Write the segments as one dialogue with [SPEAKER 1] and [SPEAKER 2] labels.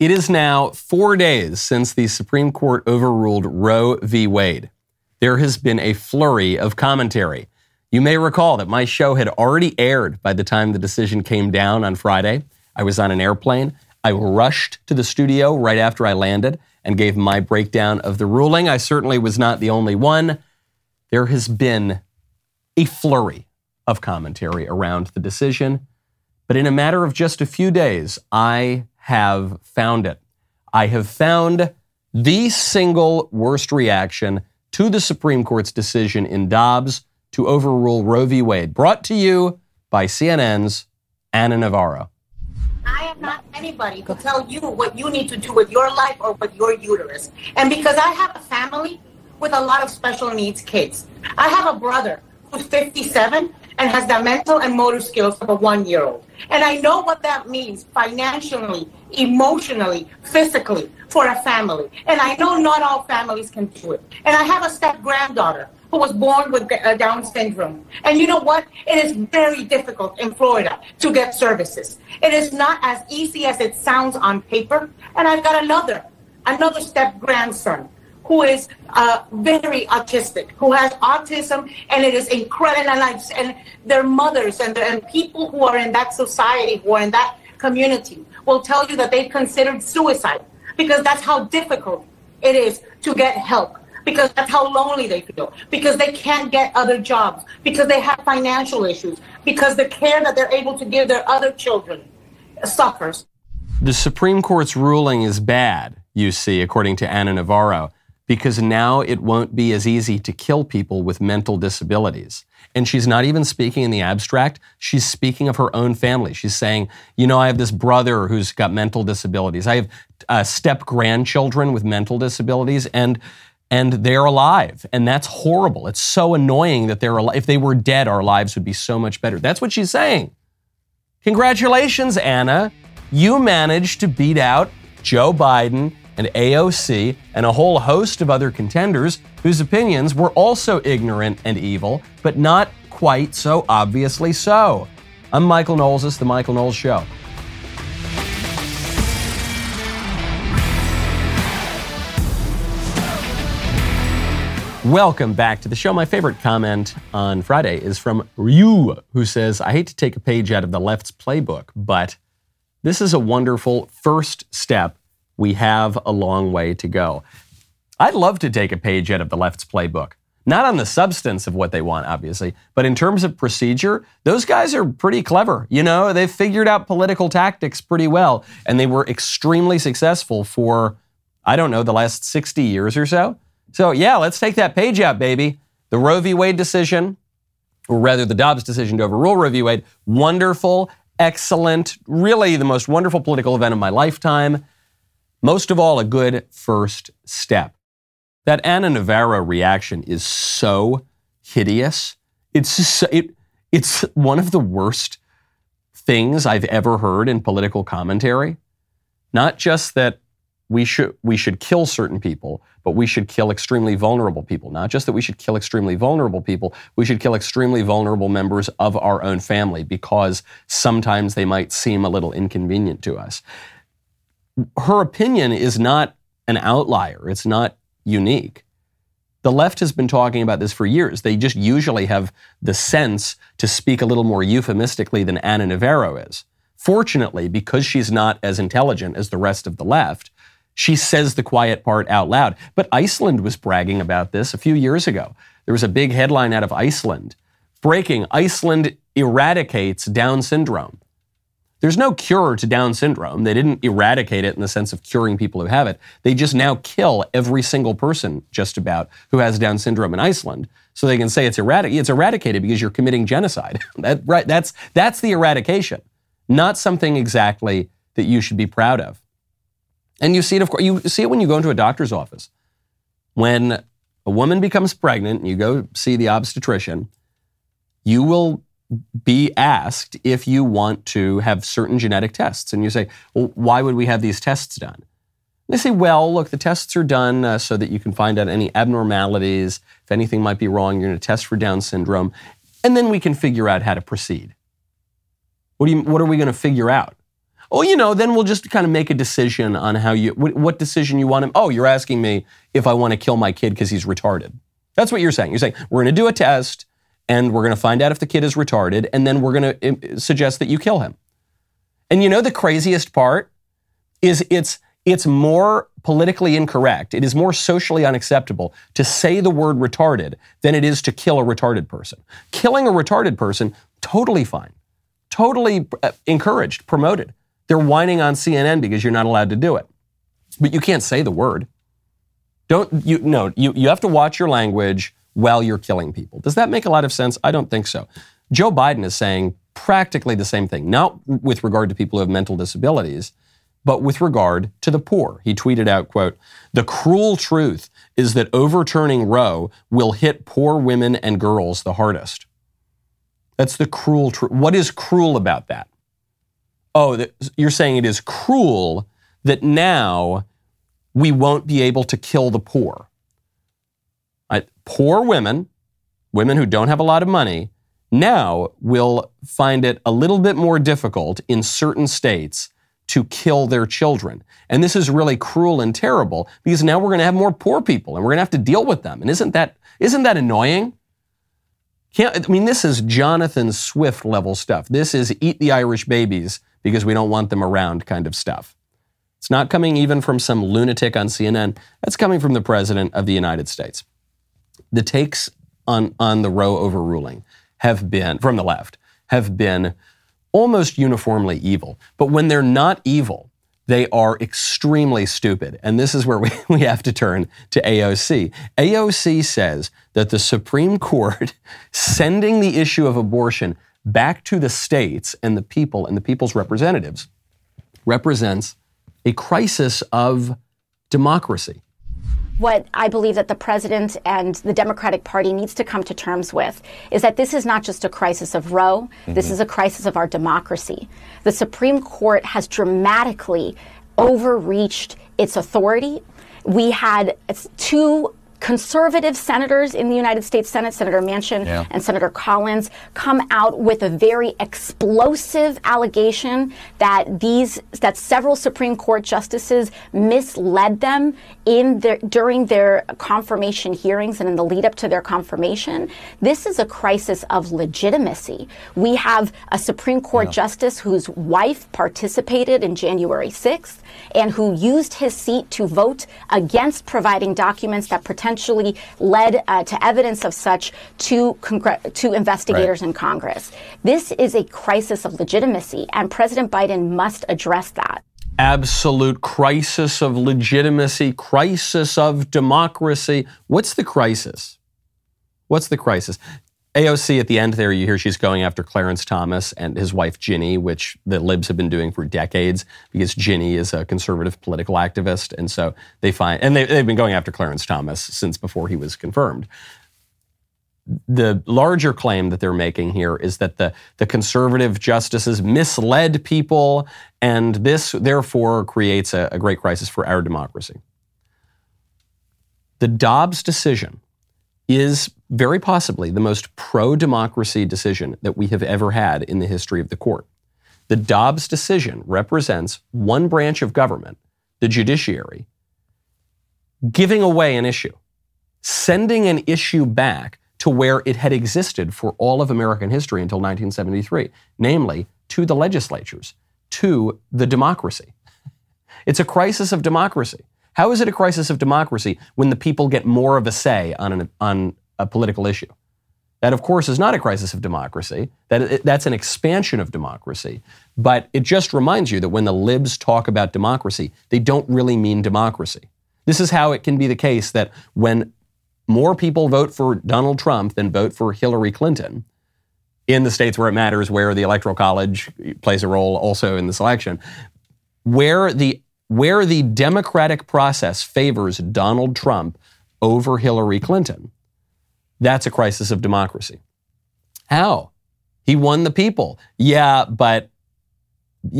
[SPEAKER 1] It is now four days since the Supreme Court overruled Roe v. Wade. There has been a flurry of commentary. You may recall that my show had already aired by the time the decision came down on Friday. I was on an airplane. I rushed to the studio right after I landed and gave my breakdown of the ruling. I certainly was not the only one. There has been a flurry of commentary around the decision. But in a matter of just a few days, I have found it. I have found the single worst reaction to the Supreme Court's decision in Dobbs to overrule Roe v. Wade, brought to you by CNN's Ana Navarro.
[SPEAKER 2] I am not anybody to tell you what you need to do with your life or with your uterus. And because I have a family with a lot of special needs kids, I have a brother who's 57 and has the mental and motor skills of a one year old. And I know what that means financially, emotionally, physically for a family. And I know not all families can do it. And I have a step granddaughter who was born with uh, Down syndrome. And you know what? It is very difficult in Florida to get services. It is not as easy as it sounds on paper. And I've got another, another step grandson who is uh, very autistic, who has autism, and it is incredible. And, I, and their mothers and, and people who are in that society, who are in that community, will tell you that they've considered suicide because that's how difficult it is to get help. Because that's how lonely they feel. Because they can't get other jobs. Because they have financial issues. Because the care that they're able to give their other children suffers.
[SPEAKER 1] The Supreme Court's ruling is bad, you see, according to Ana Navarro because now it won't be as easy to kill people with mental disabilities. And she's not even speaking in the abstract. She's speaking of her own family. She's saying, you know, I have this brother who's got mental disabilities. I have uh, step grandchildren with mental disabilities, and and they're alive, and that's horrible. It's so annoying that they're alive. If they were dead, our lives would be so much better. That's what she's saying. Congratulations, Ana. You managed to beat out Joe Biden and AOC and a whole host of other contenders whose opinions were also ignorant and evil, but not quite so obviously so. I'm Michael Knowles. This is The Michael Knowles Show. Welcome back to the show. My favorite comment on Friday is from Ryu, who says, I hate to take a page out of the left's playbook, but this is a wonderful first step we have a long way to go. I'd love to take a page out of the left's playbook. Not on the substance of what they want, obviously, but in terms of procedure, those guys are pretty clever. You know, they've figured out political tactics pretty well, and they were extremely successful for, I don't know, the last 60 years or so. So, yeah, let's take that page out, baby. The Roe v. Wade decision, or rather the Dobbs decision to overrule Roe v. Wade, wonderful, excellent, really the most wonderful political event of my lifetime. Most of all, a good first step. That Ana Navarro reaction is so hideous. It's it, it's one of the worst things I've ever heard in political commentary. Not just that we should we should kill certain people, but we should kill extremely vulnerable people. Not just that we should kill extremely vulnerable people, we should kill extremely vulnerable members of our own family because sometimes they might seem a little inconvenient to us her opinion is not an outlier. It's not unique. The left has been talking about this for years. They just usually have the sense to speak a little more euphemistically than Ana Navarro is. Fortunately, because she's not as intelligent as the rest of the left, she says the quiet part out loud. But Iceland was bragging about this a few years ago. There was a big headline out of Iceland breaking Iceland eradicates Down syndrome. There's no cure to Down syndrome. They didn't eradicate it in the sense of curing people who have it. They just now kill every single person, just about, who has Down syndrome in Iceland. So they can say it's eradicated. It's eradicated because you're committing genocide. that, right, that's, that's the eradication, not something exactly that you should be proud of. And you see it, of course, you see it when you go into a doctor's office. When a woman becomes pregnant and you go see the obstetrician, you will be asked if you want to have certain genetic tests. And you say, well, why would we have these tests done? And they say, well, look, the tests are done uh, so that you can find out any abnormalities. If anything might be wrong, you're going to test for Down syndrome. And then we can figure out how to proceed. What, do you, what are we going to figure out? Oh, you know, then we'll just kind of make a decision on how you, what, what decision you want him. Oh, you're asking me if I want to kill my kid because he's retarded. That's what you're saying. You're saying we're going to do a test and we're going to find out if the kid is retarded and then we're going to suggest that you kill him. And you know the craziest part is it's it's more politically incorrect. It is more socially unacceptable to say the word retarded than it is to kill a retarded person. Killing a retarded person, totally fine. Totally uh, encouraged, promoted. They're whining on CNN because you're not allowed to do it. But you can't say the word. Don't you no, you, you have to watch your language while you're killing people. Does that make a lot of sense? I don't think so. Joe Biden is saying practically the same thing, not with regard to people who have mental disabilities, but with regard to the poor. He tweeted out, quote, "The cruel truth is that overturning Roe will hit poor women and girls the hardest." That's the cruel truth. What is cruel about that? Oh, you're saying it is cruel that now we won't be able to kill the poor. Poor women, women who don't have a lot of money, now will find it a little bit more difficult in certain states to kill their children. And this is really cruel and terrible because now we're going to have more poor people and we're going to have to deal with them. And isn't that isn't that annoying? Can't, I mean, this is Jonathan Swift level stuff. This is eat the Irish babies because we don't want them around kind of stuff. It's not coming even from some lunatic on CNN. That's coming from the President of the United States. The takes on, on the Roe overruling have been, from the left, have been almost uniformly evil. But when they're not evil, they are extremely stupid. And this is where we, we have to turn to AOC. AOC says that the Supreme Court sending the issue of abortion back to the states and the people and the people's representatives represents a crisis of democracy
[SPEAKER 3] what I believe that the president and the Democratic Party needs to come to terms with is that this is not just a crisis of Roe, mm-hmm. this is a crisis of our democracy. The Supreme Court has dramatically overreached its authority. We had two conservative senators in the United States Senate, Senator Manchin yeah. and Senator Collins, come out with a very explosive allegation that these that several Supreme Court justices misled them in their during their confirmation hearings and in the lead up to their confirmation. This is a crisis of legitimacy. We have a Supreme Court yeah. justice whose wife participated in January 6th and who used his seat to vote against providing documents that potentially led uh, to evidence of such to, congr- to investigators right. in Congress. This is a crisis of legitimacy, and President Biden must address that.
[SPEAKER 1] Absolute crisis of legitimacy, crisis of democracy. What's the crisis? What's the crisis? AOC at the end there, you hear she's going after Clarence Thomas and his wife Ginny, which the libs have been doing for decades because Ginny is a conservative political activist. And so they find, and they, they've been going after Clarence Thomas since before he was confirmed. The larger claim that they're making here is that the, the conservative justices misled people, and this therefore creates a, a great crisis for our democracy. The Dobbs decision is very possibly the most pro democracy decision that we have ever had in the history of the court. The Dobbs decision represents one branch of government, the judiciary, giving away an issue, sending an issue back to where it had existed for all of American history until 1973, namely to the legislatures, to the democracy. It's a crisis of democracy. How is it a crisis of democracy when the people get more of a say on, an, on a political issue? That, of course, is not a crisis of democracy. That, that's an expansion of democracy. But it just reminds you that when the libs talk about democracy, they don't really mean democracy. This is how it can be the case that when more people vote for Donald Trump than vote for Hillary Clinton, in the states where it matters, where the Electoral College plays a role also in this election, where the where the democratic process favors Donald Trump over Hillary Clinton, that's a crisis of democracy. How? He won the people. Yeah, but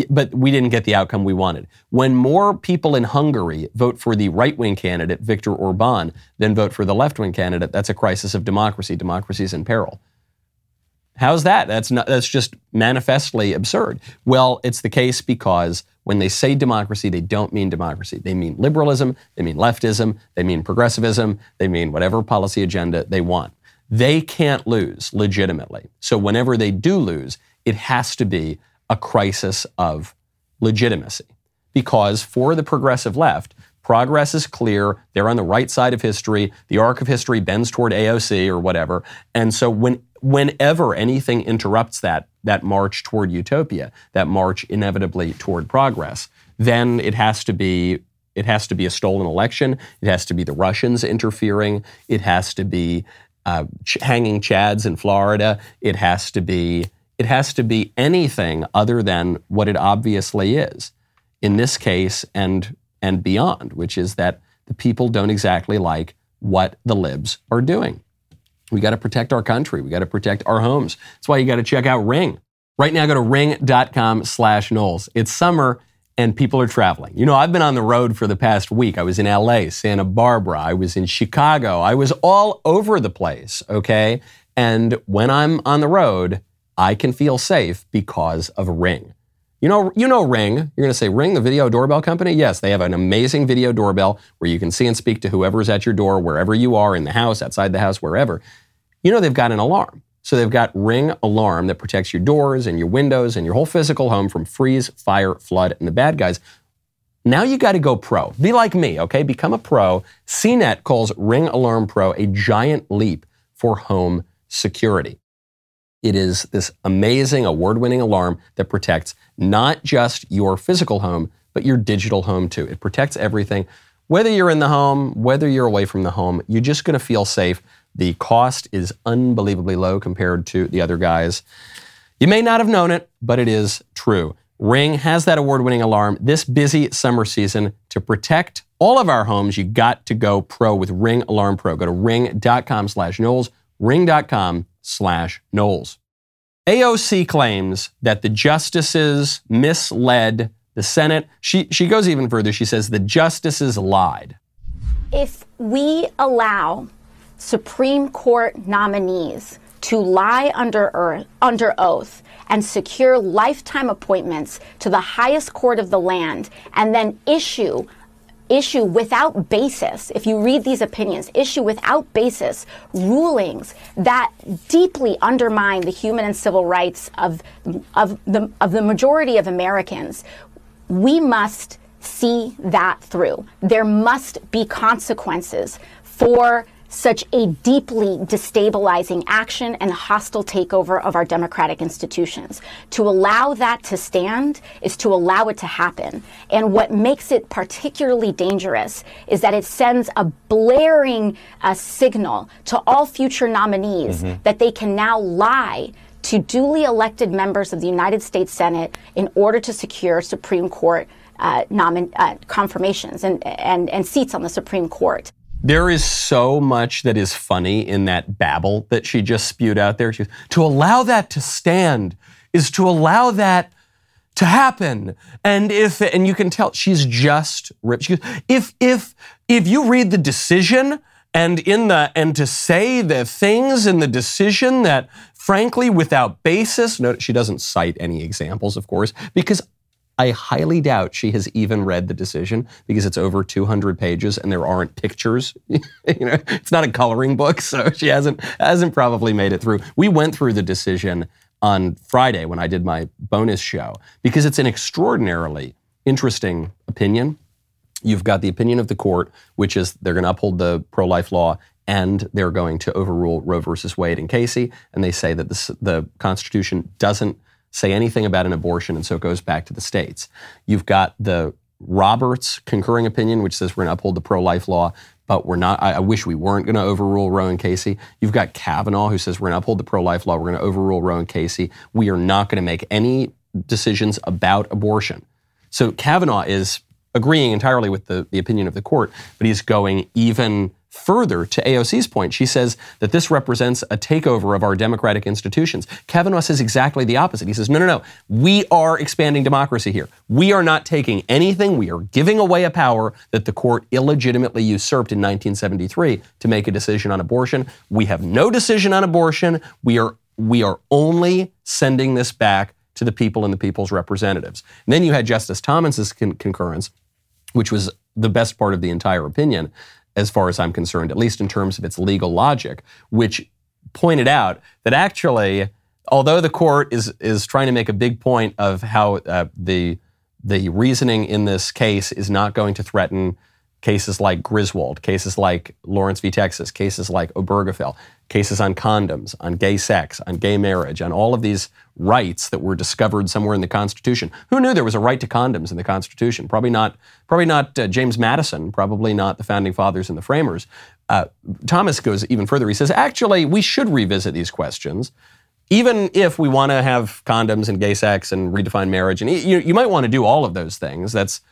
[SPEAKER 1] but we didn't get the outcome we wanted. When more people in Hungary vote for the right-wing candidate Viktor Orban than vote for the left-wing candidate, that's a crisis of democracy. Democracy is in peril. How's that? That's not that's just manifestly absurd. Well, it's the case because when they say democracy, they don't mean democracy. They mean liberalism, they mean leftism, they mean progressivism, they mean whatever policy agenda they want. They can't lose legitimately. So whenever they do lose, it has to be a crisis of legitimacy. Because for the progressive left, progress is clear. They're on the right side of history. The arc of history bends toward AOC or whatever. And so when whenever anything interrupts that that march toward utopia, that march inevitably toward progress, then it has to be it has to be a stolen election. It has to be the Russians interfering. It has to be uh, ch- hanging Chads in Florida. It has to be it has to be anything other than what it obviously is in this case and and beyond, which is that the people don't exactly like what the libs are doing. We got to protect our country. We got to protect our homes. That's why you got to check out Ring. Right now, go to ring.com slash Knowles. It's summer and people are traveling. You know, I've been on the road for the past week. I was in LA, Santa Barbara, I was in Chicago, I was all over the place, okay? And when I'm on the road, I can feel safe because of Ring. You know, you know Ring. You're going to say Ring, the video doorbell company? Yes, they have an amazing video doorbell where you can see and speak to whoever's at your door, wherever you are, in the house, outside the house, wherever. You know they've got an alarm. So they've got Ring Alarm that protects your doors and your windows and your whole physical home from freeze, fire, flood, and the bad guys. Now you got to go pro. Be like me, okay? Become a pro. CNET calls Ring Alarm Pro a giant leap for home security. It is this amazing award winning alarm that protects not just your physical home, but your digital home too. It protects everything. Whether you're in the home, whether you're away from the home, you're just going to feel safe. The cost is unbelievably low compared to the other guys. You may not have known it, but it is true. Ring has that award winning alarm this busy summer season to protect all of our homes. You got to go pro with Ring Alarm Pro. Go to ring.com slash Knowles, ring.com slash Knowles. AOC claims that the justices misled the Senate. She, she goes even further. She says the justices lied.
[SPEAKER 3] If we allow Supreme Court nominees to lie under, earth, under oath and secure lifetime appointments to the highest court of the land and then issue issue without basis, if you read these opinions, issue without basis rulings that deeply undermine the human and civil rights of, of, the, of the majority of Americans, we must see that through. There must be consequences for such a deeply destabilizing action and hostile takeover of our democratic institutions. To allow that to stand is to allow it to happen. And what makes it particularly dangerous is that it sends a blaring uh, signal to all future nominees mm-hmm. that they can now lie to duly elected members of the United States Senate in order to secure Supreme Court uh, nomin- uh, confirmations and, and, and seats on the Supreme Court.
[SPEAKER 1] There is so much that is funny in that babble that she just spewed out there. She, to allow that to stand is to allow that to happen. And if and you can tell she's just ripped. She goes, if if if you read the decision and in the and to say the things in the decision that frankly without basis, no, she doesn't cite any examples, of course, because I highly doubt she has even read the decision because it's over 200 pages and there aren't pictures. you know, it's not a coloring book, so she hasn't hasn't probably made it through. We went through the decision on Friday when I did my bonus show because it's an extraordinarily interesting opinion. You've got the opinion of the court, which is they're going to uphold the pro-life law and they're going to overrule Roe versus Wade and Casey, and they say that the Constitution doesn't say anything about an abortion, and so it goes back to the states. You've got the Roberts concurring opinion, which says we're going to uphold the pro life law, but we're not. I, I wish we weren't going to overrule Roe and Casey. You've got Kavanaugh, who says we're going to uphold the pro life law, we're going to overrule Roe and Casey. We are not going to make any decisions about abortion. So Kavanaugh is agreeing entirely with the, the opinion of the court, but he's going even Further, to AOC's point, she says that this represents a takeover of our democratic institutions. Kavanaugh says exactly the opposite. He says, no, no, no. We are expanding democracy here. We are not taking anything. We are giving away a power that the court illegitimately usurped in 1973 to make a decision on abortion. We have no decision on abortion. We are we are only sending this back to the people and the people's representatives. And then you had Justice Thomas's con- concurrence, which was the best part of the entire opinion, as far as I'm concerned, at least in terms of its legal logic, which pointed out that actually, although the court is is trying to make a big point of how uh, the the reasoning in this case is not going to threaten cases like Griswold, cases like Lawrence v. Texas, cases like Obergefell, cases on condoms, on gay sex, on gay marriage, on all of these rights that were discovered somewhere in the Constitution. Who knew there was a right to condoms in the Constitution? Probably not. Probably not uh, James Madison. Probably not the founding fathers and the framers. Uh, Thomas goes even further. He says, actually, we should revisit these questions. Even if we want to have condoms and gay sex and redefine marriage, and you, you might want to do all of those things. That's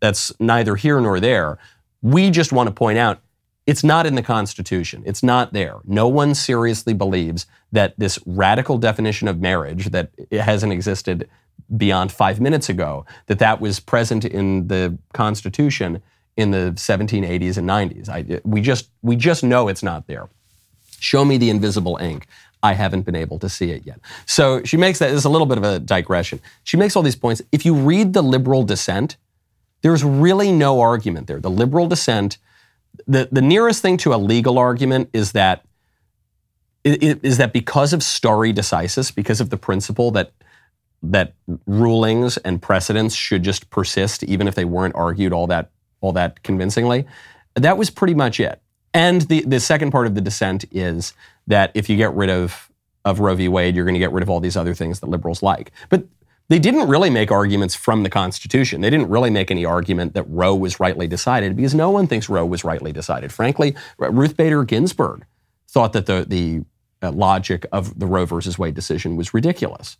[SPEAKER 1] that's neither here nor there. We just want to point out it's not in the Constitution. It's not there. No one seriously believes that this radical definition of marriage that hasn't existed beyond five minutes ago, that that was present in the Constitution in the 1780s and 90s. I, we, just, we just know it's not there. Show me the invisible ink. I haven't been able to see it yet. So she makes that, it's a little bit of a digression. She makes all these points. If you read the liberal dissent, there's really no argument there. The liberal dissent, the, the nearest thing to a legal argument is that is that because of stare decisis, because of the principle that that rulings and precedents should just persist even if they weren't argued all that all that convincingly, that was pretty much it. And the, the second part of the dissent is that if you get rid of of Roe v. Wade, you're going to get rid of all these other things that liberals like. But they didn't really make arguments from the Constitution. They didn't really make any argument that Roe was rightly decided because no one thinks Roe was rightly decided. Frankly, Ruth Bader Ginsburg thought that the, the uh, logic of the Roe versus Wade decision was ridiculous.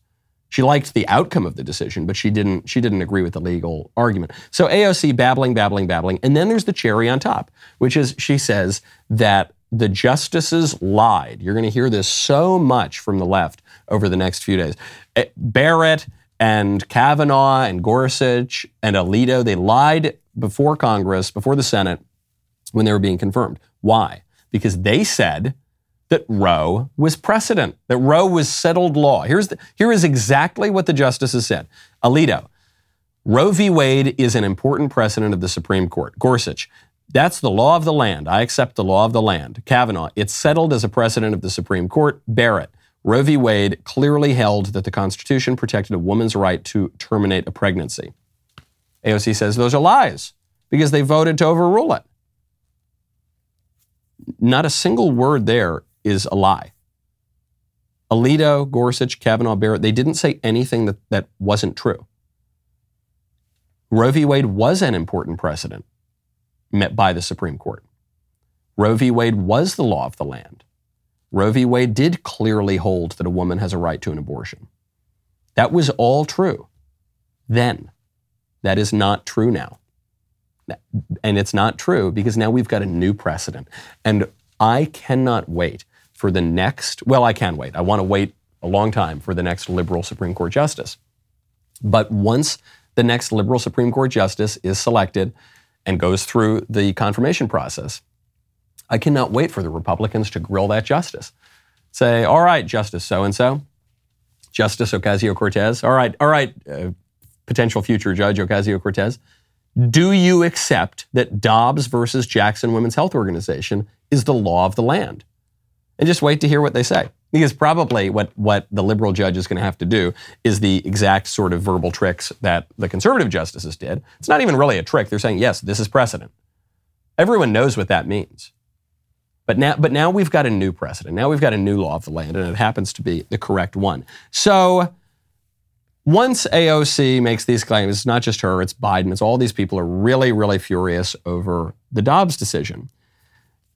[SPEAKER 1] She liked the outcome of the decision, but she didn't, she didn't agree with the legal argument. So AOC babbling, babbling, babbling. And then there's the cherry on top, which is she says that the justices lied. You're going to hear this so much from the left over the next few days. Eh, Barrett, and Kavanaugh and Gorsuch and Alito, they lied before Congress, before the Senate, when they were being confirmed. Why? Because they said that Roe was precedent, that Roe was settled law. Here's the, here is exactly what the justices said. Alito, Roe v. Wade is an important precedent of the Supreme Court. Gorsuch, that's the law of the land. I accept the law of the land. Kavanaugh, it's settled as a precedent of the Supreme Court. Barrett, Roe v. Wade clearly held that the Constitution protected a woman's right to terminate a pregnancy. AOC says those are lies because they voted to overrule it. Not a single word there is a lie. Alito, Gorsuch, Kavanaugh, Barrett, they didn't say anything that, that wasn't true. Roe v. Wade was an important precedent met by the Supreme Court. Roe v. Wade was the law of the land. Roe v. Wade did clearly hold that a woman has a right to an abortion. That was all true then. That is not true now. And it's not true because now we've got a new precedent. And I cannot wait for the next, well, I can wait. I want to wait a long time for the next liberal Supreme Court justice. But once the next liberal Supreme Court justice is selected and goes through the confirmation process, I cannot wait for the Republicans to grill that justice. Say, all right, Justice so and so, Justice Ocasio Cortez, all right, all right, uh, potential future Judge Ocasio Cortez, do you accept that Dobbs versus Jackson Women's Health Organization is the law of the land? And just wait to hear what they say. Because probably what, what the liberal judge is going to have to do is the exact sort of verbal tricks that the conservative justices did. It's not even really a trick. They're saying, yes, this is precedent. Everyone knows what that means. But now, but now we've got a new precedent. Now we've got a new law of the land, and it happens to be the correct one. So once AOC makes these claims, it's not just her, it's Biden, it's all these people are really, really furious over the Dobbs decision.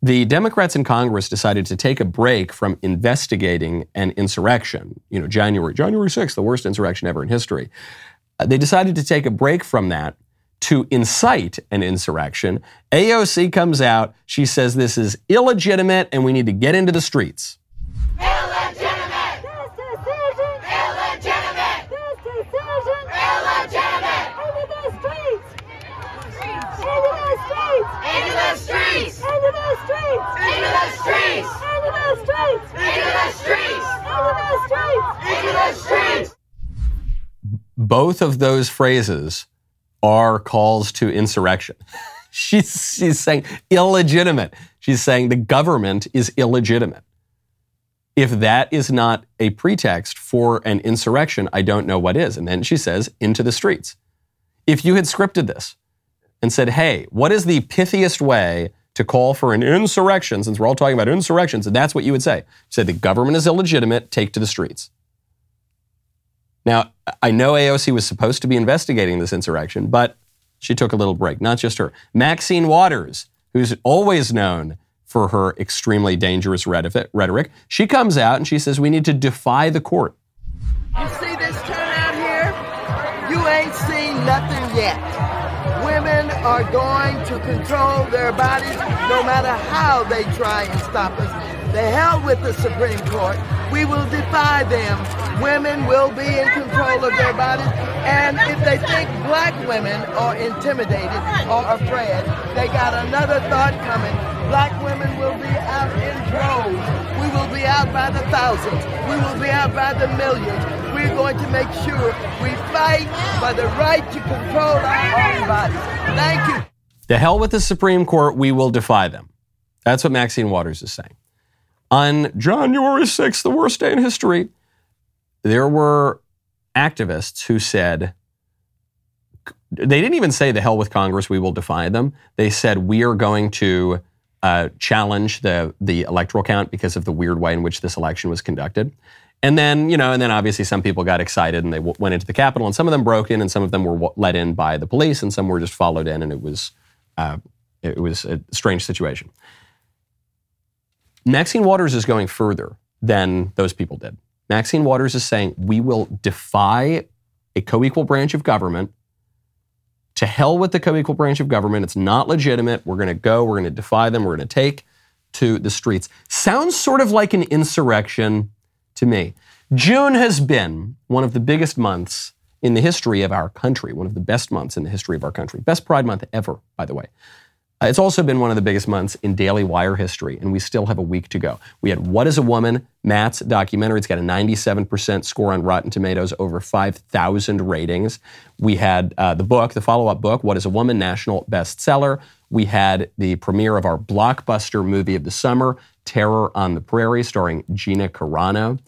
[SPEAKER 1] The Democrats in Congress decided to take a break from investigating an insurrection. You know, January, January 6th, the worst insurrection ever in history. Uh, they decided to take a break from that to incite an insurrection. AOC comes out. She says this is illegitimate and we need to get into the streets.
[SPEAKER 4] Illegitimate! This decision! Illegitimate! This decision! Illegitimate! Into the streets! Into the streets! Into the streets! Into the streets! Into the streets! Into the streets! Into the streets! Into the streets! Into the streets!
[SPEAKER 1] both of those phrases are calls to insurrection. she's, she's saying illegitimate. She's saying the government is illegitimate. If that is not a pretext for an insurrection, I don't know what is. And then she says, into the streets. If you had scripted this and said, hey, what is the pithiest way to call for an insurrection, since we're all talking about insurrections, and that's what you would say. You said the government is illegitimate, take to the streets. Now, I know AOC was supposed to be investigating this insurrection, but she took a little break. Not just her. Maxine Waters, who's always known for her extremely dangerous rhetoric, she comes out and she says we need to defy the court.
[SPEAKER 5] You see this turnout here? You ain't seen nothing yet. Women are going to control their bodies no matter how they try and stop us. The hell with the Supreme Court. We will defy them. Women will be in control of their bodies. And if they think black women are intimidated or afraid, they got another thought coming. Black women will be out in droves. We will be out by the thousands. We will be out by the millions. We're going to make sure we fight for the right to control our own bodies. Thank you.
[SPEAKER 1] The hell with the Supreme Court. We will defy them. That's what Maxine Waters is saying. On January 6th, the worst day in history, there were activists who said, they didn't even say the hell with Congress, we will defy them. They said, we are going to uh, challenge the, the electoral count because of the weird way in which this election was conducted. And then, you know, and then obviously some people got excited and they w- went into the Capitol, and some of them broke in, and some of them were w- let in by the police, and some were just followed in, and it was uh, it was a strange situation. Maxine Waters is going further than those people did. Maxine Waters is saying we will defy a co equal branch of government. To hell with the co equal branch of government. It's not legitimate. We're going to go, we're going to defy them, we're going to take to the streets. Sounds sort of like an insurrection to me. June has been one of the biggest months in the history of our country, one of the best months in the history of our country. Best Pride Month ever, by the way. Uh, it's also been one of the biggest months in Daily Wire history, and we still have a week to go. We had What is a Woman, Matt's documentary. It's got a 97% score on Rotten Tomatoes, over 5,000 ratings. We had uh, the book, the follow up book, What is a Woman, national bestseller. We had the premiere of our blockbuster movie of the summer, Terror on the Prairie, starring Gina Carano.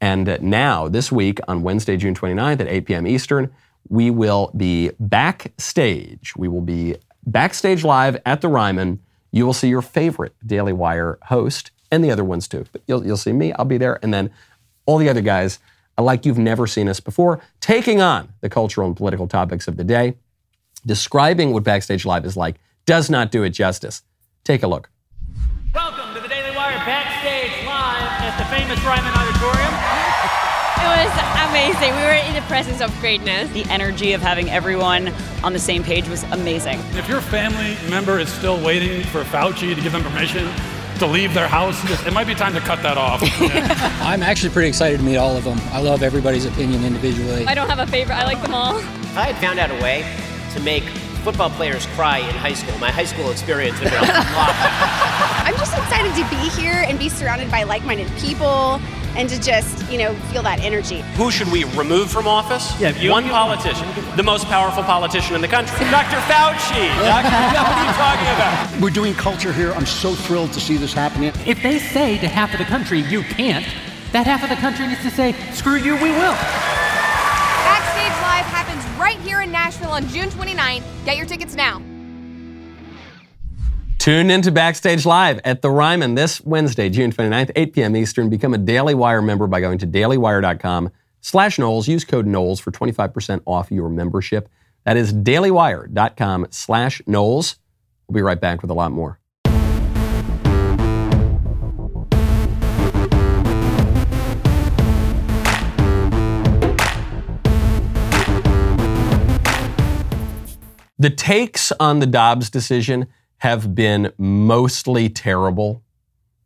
[SPEAKER 1] And now, this week, on Wednesday, June 29th at 8 p.m. Eastern, we will be backstage. We will be backstage live at the Ryman. You will see your favorite Daily Wire host and the other ones too. But you'll, you'll see me, I'll be there, and then all the other guys, like you've never seen us before, taking on the cultural and political topics of the day. Describing what Backstage Live is like does not do it justice. Take a look.
[SPEAKER 6] Welcome to the Daily Wire Backstage Live at the famous Ryman Auditorium.
[SPEAKER 7] It was amazing. We were in the presence of greatness.
[SPEAKER 8] The energy of having everyone on the same page was amazing.
[SPEAKER 9] If your family member is still waiting for Fauci to give them permission to leave their house, it might be time to cut that off.
[SPEAKER 10] I'm actually pretty excited to meet all of them. I love everybody's opinion individually.
[SPEAKER 7] I don't have a favorite. I like them all.
[SPEAKER 11] If I had found out a way to make football players cry in high school, my high school experience would have been a lot.
[SPEAKER 12] I'm just excited to be here and be surrounded by like-minded people and to just, you know, feel that energy.
[SPEAKER 11] Who should we remove from office? Yeah, One politician, the most powerful politician in the country, Dr. Fauci. Dr. what are you talking about?
[SPEAKER 13] We're doing culture here. I'm so thrilled to see this happening.
[SPEAKER 6] If they say to half of the country, you can't, that half of the country needs to say, screw you, we will.
[SPEAKER 14] Backstage Live happens right here in Nashville on June 29th. Get your tickets now.
[SPEAKER 1] Tune into Backstage Live at the Ryman this Wednesday, June 29th, 8 p.m. Eastern. Become a Daily Wire member by going to dailywire.com slash Knowles. Use code Knowles for 25% off your membership. That is dailywire.com slash Knowles. We'll be right back with a lot more. The takes on the Dobbs decision have been mostly terrible.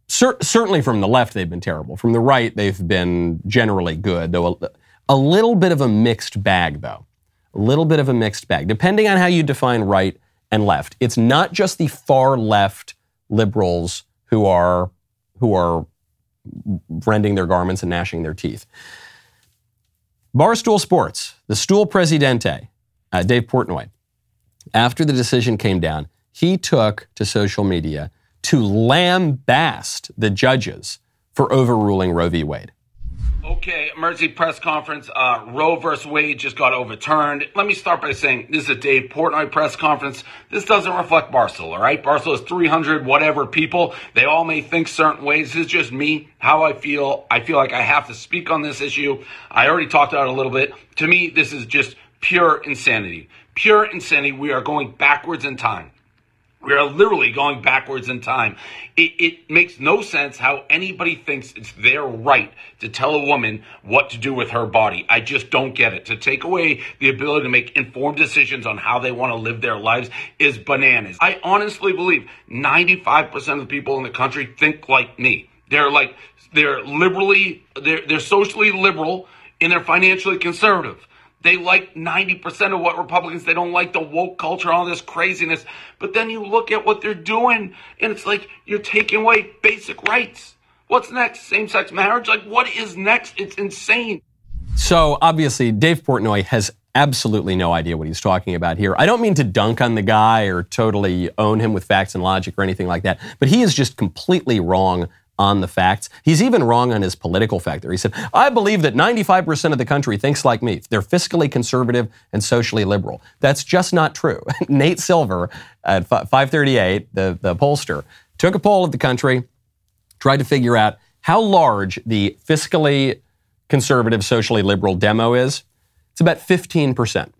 [SPEAKER 1] Cer- certainly from the left, they've been terrible. From the right, they've been generally good, though a, a little bit of a mixed bag, though. A little bit of a mixed bag, depending on how you define right and left. It's not just the far left liberals who are who are rending their garments and gnashing their teeth. Barstool Sports, the Stool Presidente, uh, Dave Portnoy, after the decision came down, he took to social media to lambast the judges for overruling Roe v. Wade.
[SPEAKER 15] Okay, emergency press conference. Uh, Roe versus Wade just got overturned. Let me start by saying this is a Dave Portnoy press conference. This doesn't reflect Barstool, all right? Barstool is 300 whatever people. They all may think certain ways. This is just me, how I feel. I feel like I have to speak on this issue. I already talked about it a little bit. To me, this is just pure insanity. Pure insanity. We are going backwards in time. We are literally going backwards in time. It, it, makes no sense how anybody thinks it's their right to tell a woman what to do with her body. I just don't get it. To take away the ability to make informed decisions on how they want to live their lives is bananas. I honestly believe 95% of the people in the country think like me. They're like, they're liberally, they're, they're socially liberal and they're financially conservative. They like 90% of what Republicans, they don't like the woke culture, all this craziness. But then you look at what they're doing, and it's like you're taking away basic rights. What's next? Same sex marriage? Like, what is next? It's insane.
[SPEAKER 1] So, obviously, Dave Portnoy has absolutely no idea what he's talking about here. I don't mean to dunk on the guy or totally own him with facts and logic or anything like that, but he is just completely wrong on the facts. He's even wrong on his political factor. He said, I believe that 95% of the country thinks like me. They're fiscally conservative and socially liberal. That's just not true. Nate Silver at 538, the, the pollster, took a poll of the country, tried to figure out how large the fiscally conservative, socially liberal demo is. It's about 15%.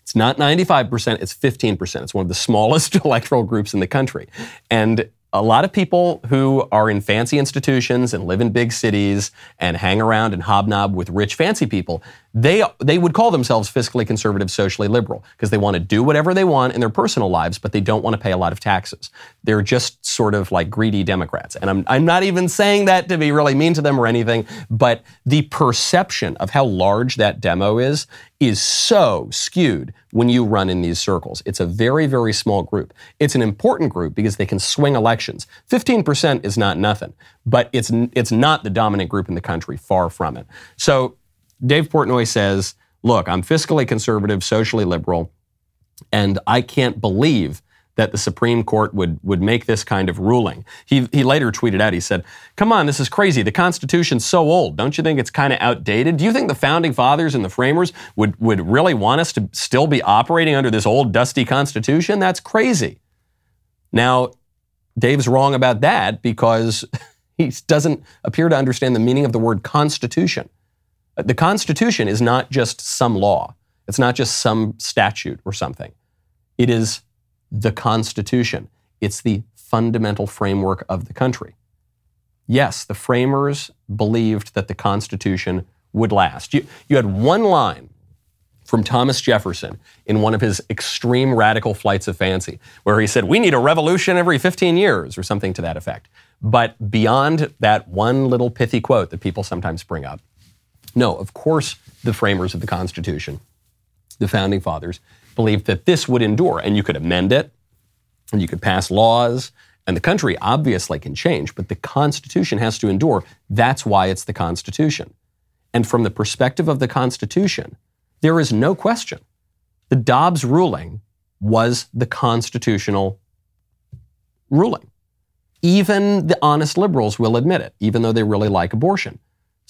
[SPEAKER 1] It's not 95%, it's 15%. It's one of the smallest electoral groups in the country. And a lot of people who are in fancy institutions and live in big cities and hang around and hobnob with rich fancy people they they would call themselves fiscally conservative socially liberal because they want to do whatever they want in their personal lives but they don't want to pay a lot of taxes. They're just sort of like greedy democrats. And I'm, I'm not even saying that to be really mean to them or anything but the perception of how large that demo is is so skewed when you run in these circles. It's a very very small group. It's an important group because they can swing elections. 15% is not nothing but it's it's not the dominant group in the country far from it. So Dave Portnoy says, look, I'm fiscally conservative, socially liberal, and I can't believe that the Supreme Court would, would make this kind of ruling. He, he later tweeted out, he said, Come on, this is crazy. The Constitution's so old. Don't you think it's kind of outdated? Do you think the founding fathers and the framers would, would really want us to still be operating under this old, dusty Constitution? That's crazy. Now, Dave's wrong about that because he doesn't appear to understand the meaning of the word Constitution. The Constitution is not just some law, it's not just some statute or something. It is the Constitution, it's the fundamental framework of the country. Yes, the framers believed that the Constitution would last. You, you had one line from Thomas Jefferson in one of his extreme radical flights of fancy, where he said, We need a revolution every 15 years, or something to that effect. But beyond that one little pithy quote that people sometimes bring up, no, of course, the framers of the Constitution, the founding fathers, believed that this would endure, and you could amend it, and you could pass laws, and the country obviously can change, but the Constitution has to endure. That's why it's the Constitution. And from the perspective of the Constitution, there is no question. The Dobbs ruling was the constitutional ruling. Even the honest liberals will admit it, even though they really like abortion.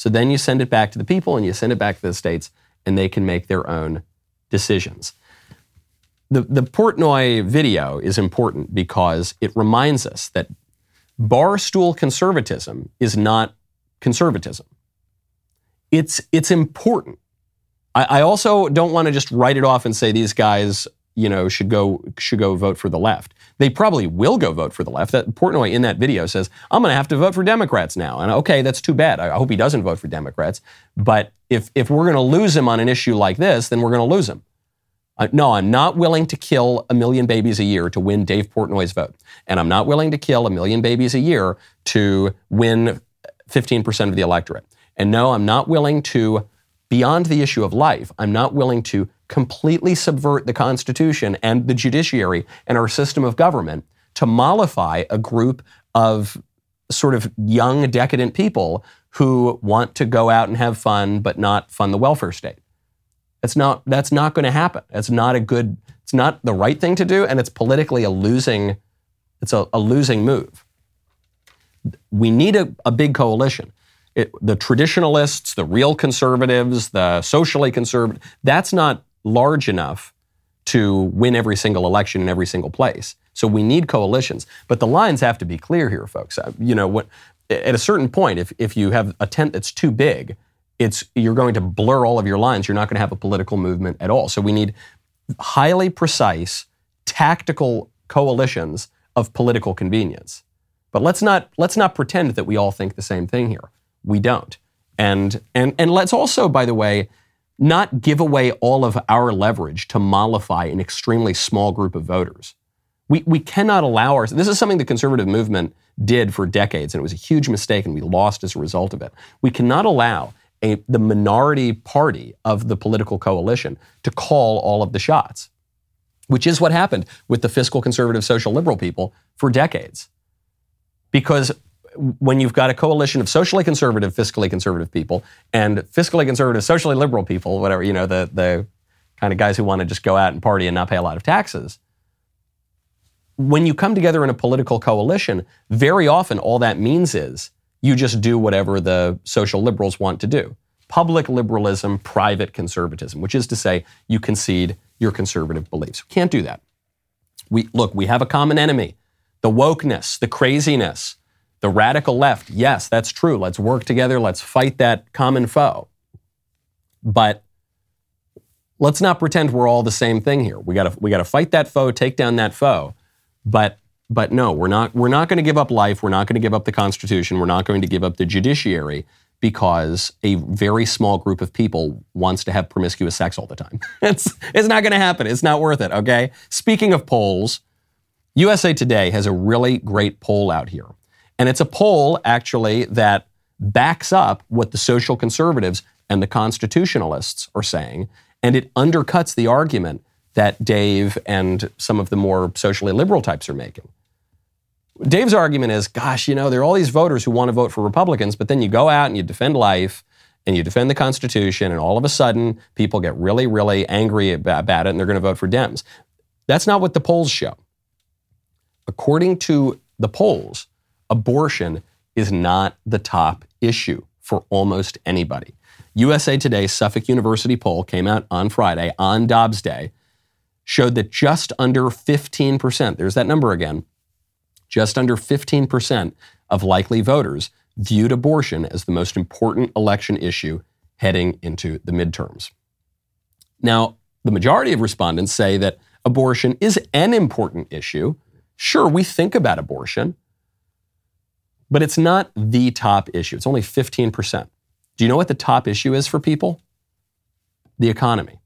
[SPEAKER 1] So then you send it back to the people and you send it back to the states, and they can make their own decisions. The, the Portnoy video is important because it reminds us that barstool conservatism is not conservatism. It's, it's important. I, I also don't want to just write it off and say these guys you know, should go should go vote for the left. They probably will go vote for the left. That Portnoy in that video says, "I'm going to have to vote for Democrats now." And okay, that's too bad. I hope he doesn't vote for Democrats. But if if we're going to lose him on an issue like this, then we're going to lose him. Uh, no, I'm not willing to kill a million babies a year to win Dave Portnoy's vote, and I'm not willing to kill a million babies a year to win 15% of the electorate. And no, I'm not willing to beyond the issue of life, I'm not willing to completely subvert the Constitution and the judiciary and our system of government to mollify a group of sort of young, decadent people who want to go out and have fun but not fund the welfare state. That's not, that's not going to happen. That's not a good, it's not the right thing to do, and it's politically a losing, it's a, a losing move. We need a, a big coalition. It, the traditionalists, the real conservatives, the socially conservative, that's not large enough to win every single election in every single place. So we need coalitions. But the lines have to be clear here, folks. Uh, you know, what, at a certain point, if, if you have a tent that's too big, it's, you're going to blur all of your lines. You're not going to have a political movement at all. So we need highly precise, tactical coalitions of political convenience. But let's not, let's not pretend that we all think the same thing here. We don't. And, and, and let's also, by the way, not give away all of our leverage to mollify an extremely small group of voters. We, we cannot allow our, this is something the conservative movement did for decades, and it was a huge mistake, and we lost as a result of it. We cannot allow a, the minority party of the political coalition to call all of the shots, which is what happened with the fiscal conservative social liberal people for decades. Because when you've got a coalition of socially conservative, fiscally conservative people and fiscally conservative, socially liberal people, whatever, you know, the, the kind of guys who want to just go out and party and not pay a lot of taxes. When you come together in a political coalition, very often all that means is you just do whatever the social liberals want to do. Public liberalism, private conservatism, which is to say you concede your conservative beliefs. Can't do that. We look, we have a common enemy. The wokeness, the craziness, the radical left, yes, that's true. Let's work together. Let's fight that common foe. But let's not pretend we're all the same thing here. We got to we got to fight that foe, take down that foe. But but no, we're not we're not going to give up life. We're not going to give up the Constitution. We're not going to give up the judiciary because a very small group of people wants to have promiscuous sex all the time. it's it's not going to happen. It's not worth it. Okay. Speaking of polls, USA Today has a really great poll out here. And it's a poll, actually, that backs up what the social conservatives and the constitutionalists are saying. And it undercuts the argument that Dave and some of the more socially liberal types are making. Dave's argument is gosh, you know, there are all these voters who want to vote for Republicans, but then you go out and you defend life and you defend the Constitution, and all of a sudden people get really, really angry about it and they're going to vote for Dems. That's not what the polls show. According to the polls, abortion is not the top issue for almost anybody. USA Today's Suffolk University poll came out on Friday, on Dobbs Day, showed that just under 15%, there's that number again, just under 15% of likely voters viewed abortion as the most important election issue heading into the midterms. Now, the majority of respondents say that abortion is an important issue. Sure, we think about abortion, but it's not the top issue. It's only 15%. Do you know what the top issue is for people? The economy.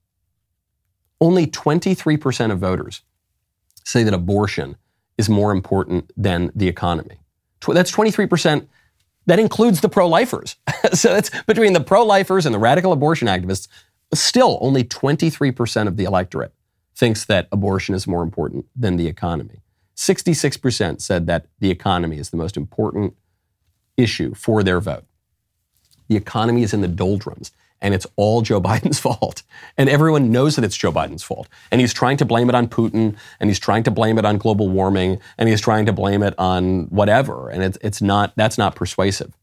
[SPEAKER 1] Only 23% of voters say that abortion is more important than the economy. That's 23%. That includes the pro lifers. so that's between the pro lifers and the radical abortion activists. Still, only 23% of the electorate thinks that abortion is more important than the economy. 66% said that the economy is the most important issue for their vote. The economy is in the doldrums, and it's all Joe Biden's fault. And everyone knows that it's Joe Biden's fault. And he's trying to blame it on Putin, and he's trying to blame it on global warming, and he's trying to blame it on whatever. And it's, it's not, that's not persuasive.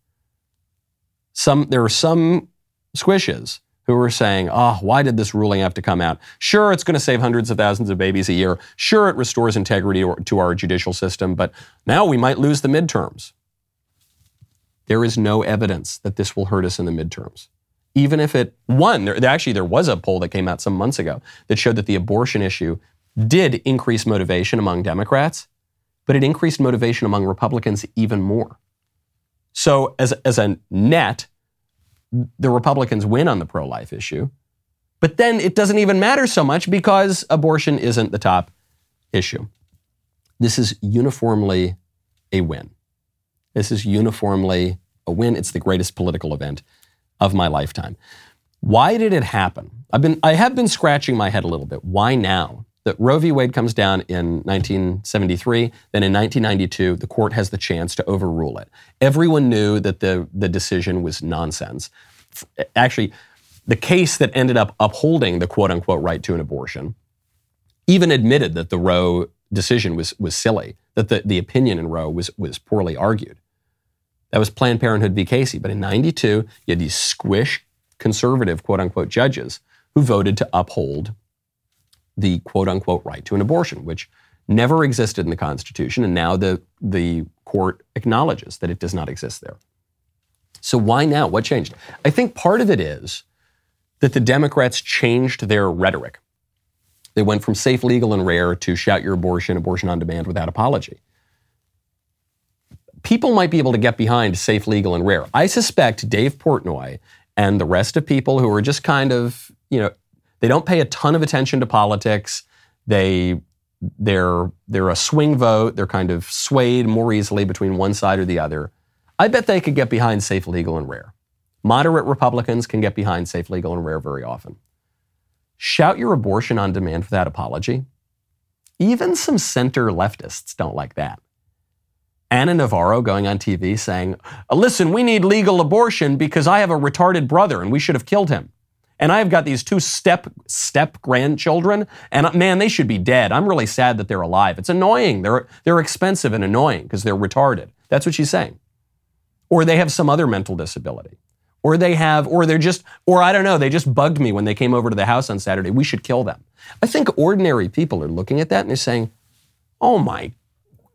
[SPEAKER 1] Some, there are some squishes who are saying, oh, why did this ruling have to come out? Sure, it's going to save hundreds of thousands of babies a year. Sure, it restores integrity to our judicial system, but now we might lose the midterms. There is no evidence that this will hurt us in the midterms. Even if it won, there, actually, there was a poll that came out some months ago that showed that the abortion issue did increase motivation among Democrats, but it increased motivation among Republicans even more. So, as, as a net, the Republicans win on the pro life issue. But then it doesn't even matter so much because abortion isn't the top issue. This is uniformly a win. This is uniformly a win. It's the greatest political event of my lifetime. Why did it happen? I've been, I have been scratching my head a little bit. Why now? That Roe v. Wade comes down in 1973, then in 1992, the court has the chance to overrule it. Everyone knew that the, the decision was nonsense. Actually, the case that ended up upholding the quote unquote right to an abortion even admitted that the Roe decision was, was silly, that the, the opinion in Roe was, was poorly argued. That was Planned Parenthood v. Casey. But in 92, you had these squish conservative quote unquote judges who voted to uphold the quote unquote right to an abortion, which never existed in the Constitution. And now the, the court acknowledges that it does not exist there. So why now? What changed? I think part of it is that the Democrats changed their rhetoric. They went from safe, legal, and rare to shout your abortion, abortion on demand without apology. People might be able to get behind safe, legal, and rare. I suspect Dave Portnoy and the rest of people who are just kind of, you know, they don't pay a ton of attention to politics. They they're they're a swing vote. They're kind of swayed more easily between one side or the other. I bet they could get behind safe, legal, and rare. Moderate Republicans can get behind safe, legal, and rare very often. Shout your abortion on demand without apology. Even some center leftists don't like that. Ana Navarro going on TV saying, Listen, we need legal abortion because I have a retarded brother and we should have killed him. And I've got these two step step grandchildren, and man, they should be dead. I'm really sad that they're alive. It's annoying. They're they're expensive and annoying because they're retarded. That's what she's saying. Or they have some other mental disability or they have, or they're just, or I don't know, they just bugged me when they came over to the house on Saturday. We should kill them. I think ordinary people are looking at that and they're saying, oh my,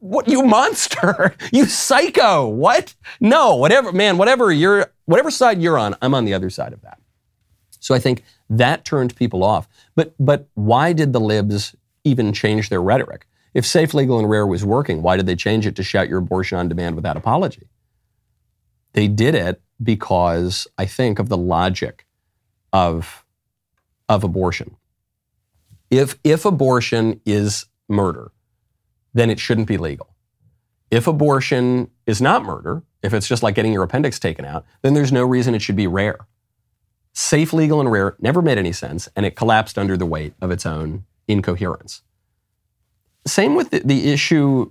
[SPEAKER 1] what, you monster, you psycho, what? No, whatever, man, whatever you're, whatever side you're on, I'm on the other side of that. So I think that turned people off. But, but why did the libs even change their rhetoric? If safe, legal, and rare was working, why did they change it to shout your abortion on demand without apology? They did it because I think of the logic of, of abortion. If, if abortion is murder, then it shouldn't be legal. If abortion is not murder, if it's just like getting your appendix taken out, then there's no reason it should be rare. Safe, legal, and rare never made any sense, and it collapsed under the weight of its own incoherence. Same with the, the issue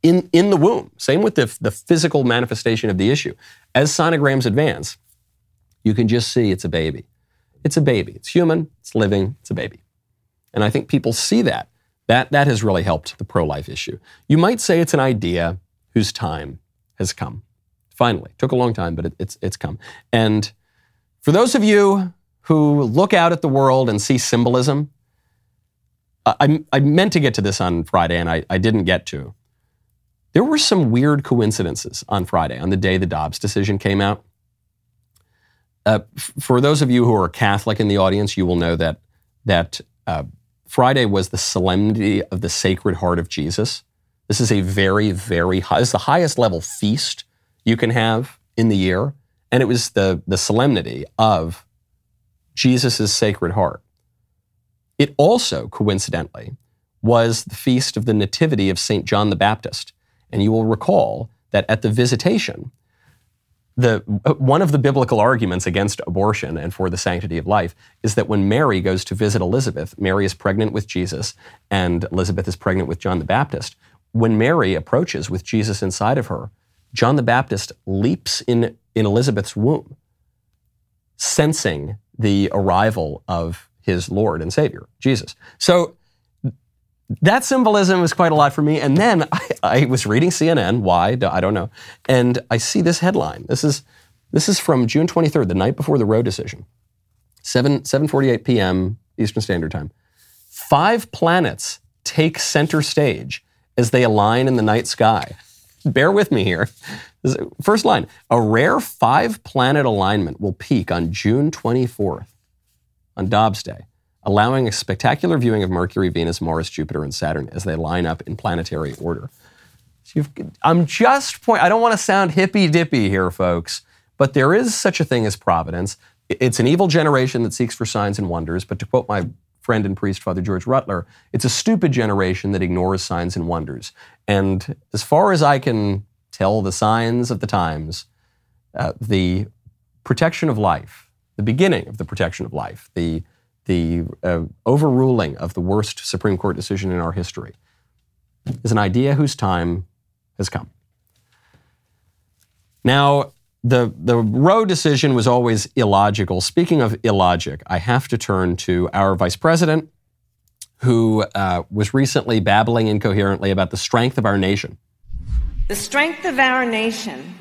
[SPEAKER 1] in, in the womb. Same with the, the physical manifestation of the issue. As sonograms advance, you can just see it's a baby. It's a baby. It's human, it's living, it's a baby. And I think people see that. That, that has really helped the pro life issue. You might say it's an idea whose time has come. Finally. Took a long time, but it, it's, it's come. And for those of you who look out at the world and see symbolism, I, I meant to get to this on Friday and I, I didn't get to. There were some weird coincidences on Friday, on the day the Dobbs decision came out. Uh, f- for those of you who are Catholic in the audience, you will know that that uh, Friday was the solemnity of the Sacred Heart of Jesus. This is a very, very high. It's the highest level feast you can have in the year, and it was the the solemnity of Jesus' Sacred Heart. It also, coincidentally, was the feast of the Nativity of Saint John the Baptist. And you will recall that at the visitation, the, one of the biblical arguments against abortion and for the sanctity of life is that when Mary goes to visit Elizabeth, Mary is pregnant with Jesus and Elizabeth is pregnant with John the Baptist. When Mary approaches with Jesus inside of her, John the Baptist leaps in, in Elizabeth's womb, sensing the arrival of his Lord and Savior, Jesus. So that symbolism was quite a lot for me. And then I, I, was reading CNN. Why? I don't know. And I see this headline. This is this is from June 23rd, the night before the Roe decision, 7 7:48 p.m. Eastern Standard Time. Five planets take center stage as they align in the night sky. Bear with me here. First line: A rare five-planet alignment will peak on June 24th, on Dobbs Day allowing a spectacular viewing of Mercury, Venus, Mars, Jupiter, and Saturn as they line up in planetary order. So I'm just point. I don't want to sound hippy dippy here, folks, but there is such a thing as providence. It's an evil generation that seeks for signs and wonders. But to quote my friend and priest, Father George Rutler, it's a stupid generation that ignores signs and wonders. And as far as I can tell the signs of the times, uh, the protection of life, the beginning of the protection of life, the, the uh, overruling of the worst Supreme Court decision in our history, is an idea whose time has come. Now, the, the Roe decision was always illogical. Speaking of illogic, I have to turn to our vice president, who uh, was recently babbling incoherently about the strength of our nation.
[SPEAKER 16] The strength of our nation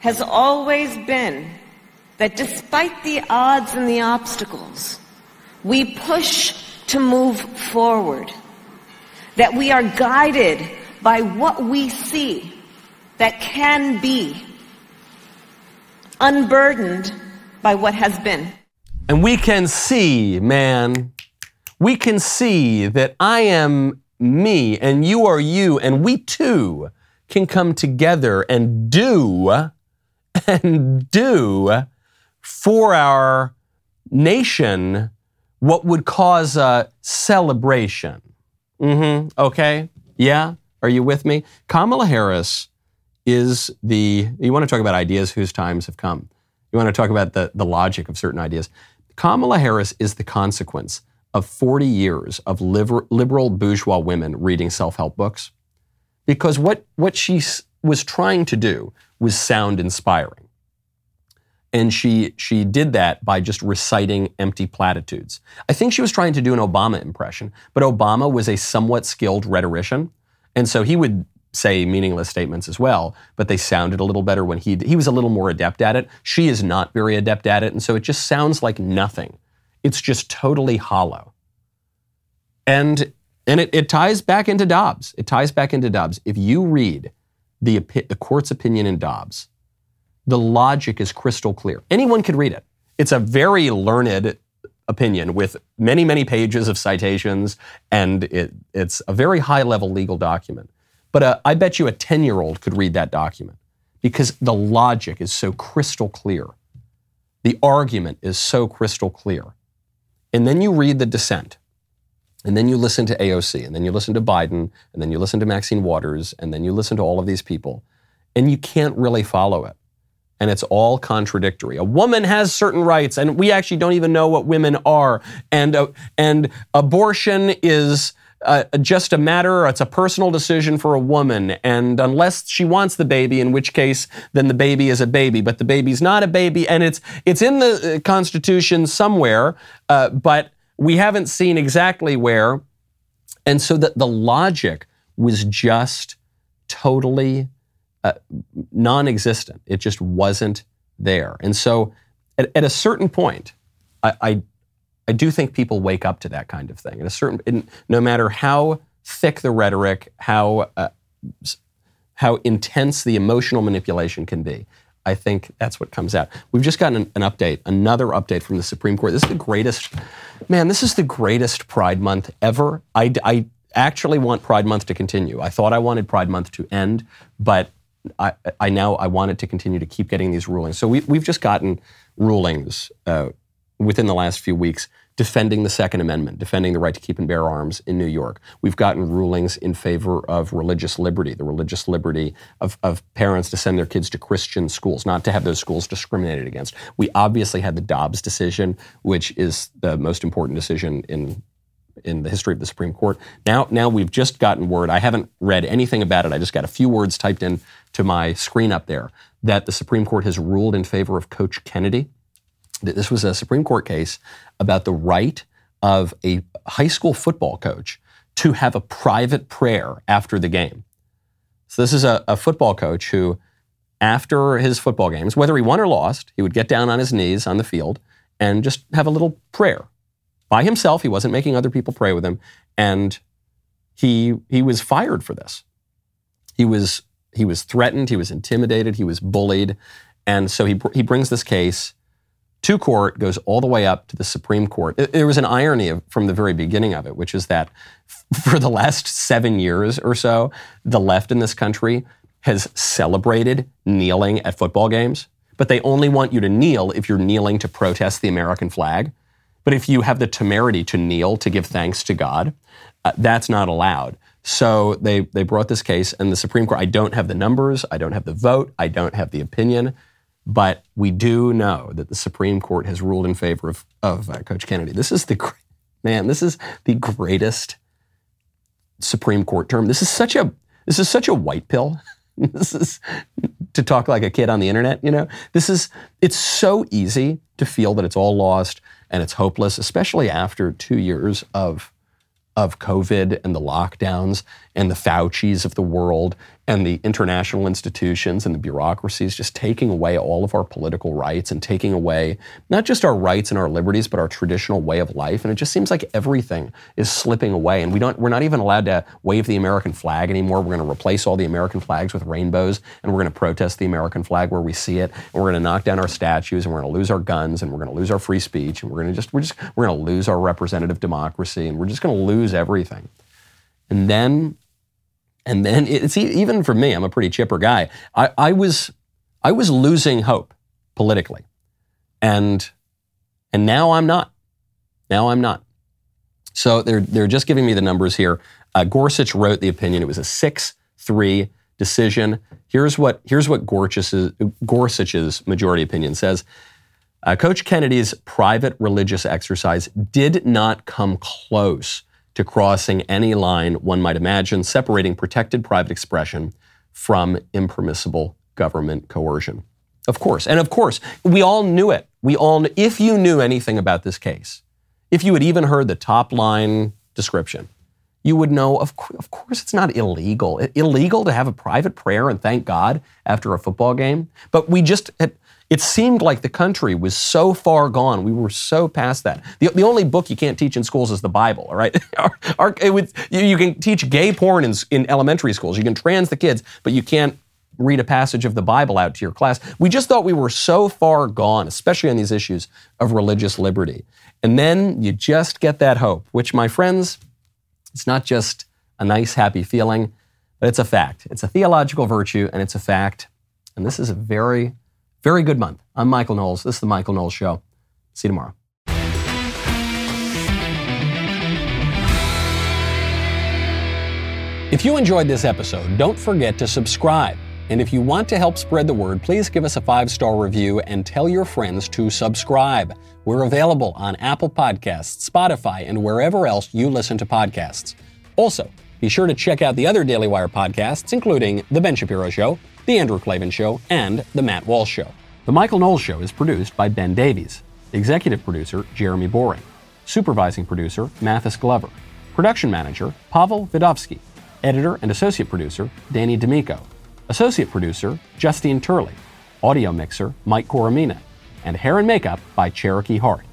[SPEAKER 16] has always been that despite the odds and the obstacles, we push to move forward, that we are guided by what we see that can be, unburdened by what has been.
[SPEAKER 1] And we can see, man, we can see that I am me and you are you, and we too can come together and do and do for our nation what would cause a celebration. Mm-hmm. Okay? Yeah? Are you with me? Kamala Harris is the, you want to talk about ideas whose times have come. You want to talk about the, the logic of certain ideas. Kamala Harris is the consequence of 40 years of liber, liberal bourgeois women reading self help books. Because what, what she was trying to do was sound inspiring. And she, she did that by just reciting empty platitudes. I think she was trying to do an Obama impression, but Obama was a somewhat skilled rhetorician. And so he would say meaningless statements as well, but they sounded a little better when he he was a little more adept at it. She is not very adept at it, and so it just sounds like nothing. It's just totally hollow. And and it, it ties back into Dobbs. It ties back into Dobbs. If you read the, the court's opinion in Dobbs, the logic is crystal clear. Anyone could read it. It's a very learned opinion with many, many pages of citations, and it, it's a very high level legal document. But uh, I bet you a 10 year old could read that document because the logic is so crystal clear. The argument is so crystal clear. And then you read the dissent. And then you listen to AOC, and then you listen to Biden, and then you listen to Maxine Waters, and then you listen to all of these people, and you can't really follow it. And it's all contradictory. A woman has certain rights, and we actually don't even know what women are. And, uh, and abortion is uh, just a matter, it's a personal decision for a woman. And unless she wants the baby, in which case, then the baby is a baby. But the baby's not a baby, and it's, it's in the uh, Constitution somewhere, uh, but we haven't seen exactly where. And so that the logic was just totally uh, non existent. It just wasn't there. And so at, at a certain point, I, I I do think people wake up to that kind of thing. At a certain, in, no matter how thick the rhetoric, how uh, how intense the emotional manipulation can be, I think that's what comes out. We've just gotten an, an, update, another update from the Supreme Court. This is the greatest, man. This is the greatest Pride Month ever. I, I actually want Pride Month to continue. I thought I wanted Pride Month to end, but I, I now I want it to continue to keep getting these rulings. So we, we've just gotten rulings uh, within the last few weeks defending the Second Amendment, defending the right to keep and bear arms in New York. We've gotten rulings in favor of religious liberty, the religious liberty of, of parents to send their kids to Christian schools, not to have those schools discriminated against. We obviously had the Dobbs decision, which is the most important decision in in the history of the Supreme Court. Now, now we've just gotten word. I haven't read anything about it. I just got a few words typed in to my screen up there that the Supreme Court has ruled in favor of Coach Kennedy. This was a Supreme Court case about the right of a high school football coach to have a private prayer after the game. So this is a, a, football coach who, after his football games, whether he won or lost, he would get down on his knees on the field and just have a little prayer by himself. He wasn't making other people pray with him, and he he was fired for this. He was he was threatened. He was intimidated. He was bullied, and so he he brings this case to court, goes all the way up to the Supreme Court. There was an irony of, from the very beginning of it, which is that for the last seven years or so, the left in this country has celebrated kneeling at football games, but they only want you to kneel if you're kneeling to protest the American flag. But if you have the temerity to kneel to give thanks to God, uh, that's not allowed. So they, they brought this case, and the Supreme Court, I don't have the numbers, I don't have the vote, I don't have the opinion But we do know that the Supreme Court has ruled in favor of, of uh, Coach Kennedy. This is the man. This is the greatest Supreme Court term. This is such a this is such a white pill. this is to talk like a kid on the internet. You know, this is it's so easy to feel that it's all lost and it's hopeless, especially after two years of of COVID and the lockdowns and the Fauci's of the world and the international institutions and the bureaucracies just taking away all of our political rights and taking away not just our rights and our liberties, but our traditional way of life. And it just seems like everything is slipping away. And we don't, we're not even allowed to wave the American flag anymore. We're going to replace all the American flags with rainbows and we're going to protest the American flag where we see it. And we're going to knock down our statues and we're going to lose our guns and we're going to lose our free speech and we're going to just, we're just, we're going to lose our representative democracy and we're just going to lose everything. And then and then it's even for me, I'm a pretty chipper guy. I, I was I was losing hope politically. And and now I'm not. Now I'm not. So they're they're just giving me the numbers here. Uh, Gorsuch wrote the opinion. It was a six-three decision. Here's what here's what Gorsuch's, Gorsuch's majority opinion says. Uh, Coach Kennedy's private religious exercise did not come close to crossing any line one might imagine, separating protected private expression from impermissible government coercion. Of course. And of course, we all knew it. We all, knew, if you knew anything about this case, if you had even heard the top line description, you would know, of, of course, it's not illegal. illegal to have a private prayer and thank God after a football game. But we just had, it seemed like the country was so far gone. We were so past that. The, the only book you can't teach in schools is the Bible, all right? our, our, would, you, you, can teach gay porn in, in elementary schools. You can trans the kids, but you can't read a passage of the Bible out to your class. We just thought we were so far gone, especially on these issues of religious liberty. And then you just get that hope, which, my friends, it's not just a nice, happy feeling, but it's a fact. It's a theological virtue, and it's a fact. And this is a very very good month. I'm Michael Knowles. This is The Michael Knowles Show. See you tomorrow. If you enjoyed this episode, don't forget to subscribe. And if you want to help spread the word, please give us a five star review and tell your friends to subscribe. We're available on Apple Podcasts, Spotify, and wherever else you listen to podcasts. Also, be sure to check out the other Daily Wire podcasts, including The Ben Shapiro Show, the Andrew Klavan Show, and The Matt Walsh Show. The Michael Knowles Show is produced by Ben Davies, executive producer Jeremy Boring, supervising producer Mathis Glover, production manager Pavel Vidovsky, editor and associate producer Danny D'Amico, associate producer Justine Turley, audio mixer Mike Coromina, and hair and makeup by Cherokee Hart.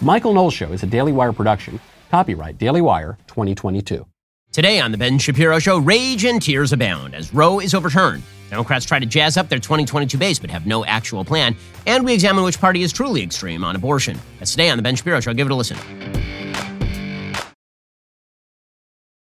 [SPEAKER 1] Michael Knowles Show is a Daily Wire production, copyright Daily Wire 2022.
[SPEAKER 17] Today on The Ben Shapiro Show, rage and tears abound as Roe is overturned Democrats try to jazz up their 2022 base but have no actual plan. And we examine which party is truly extreme on abortion. That's today on The Ben Shapiro Show. Give it a listen.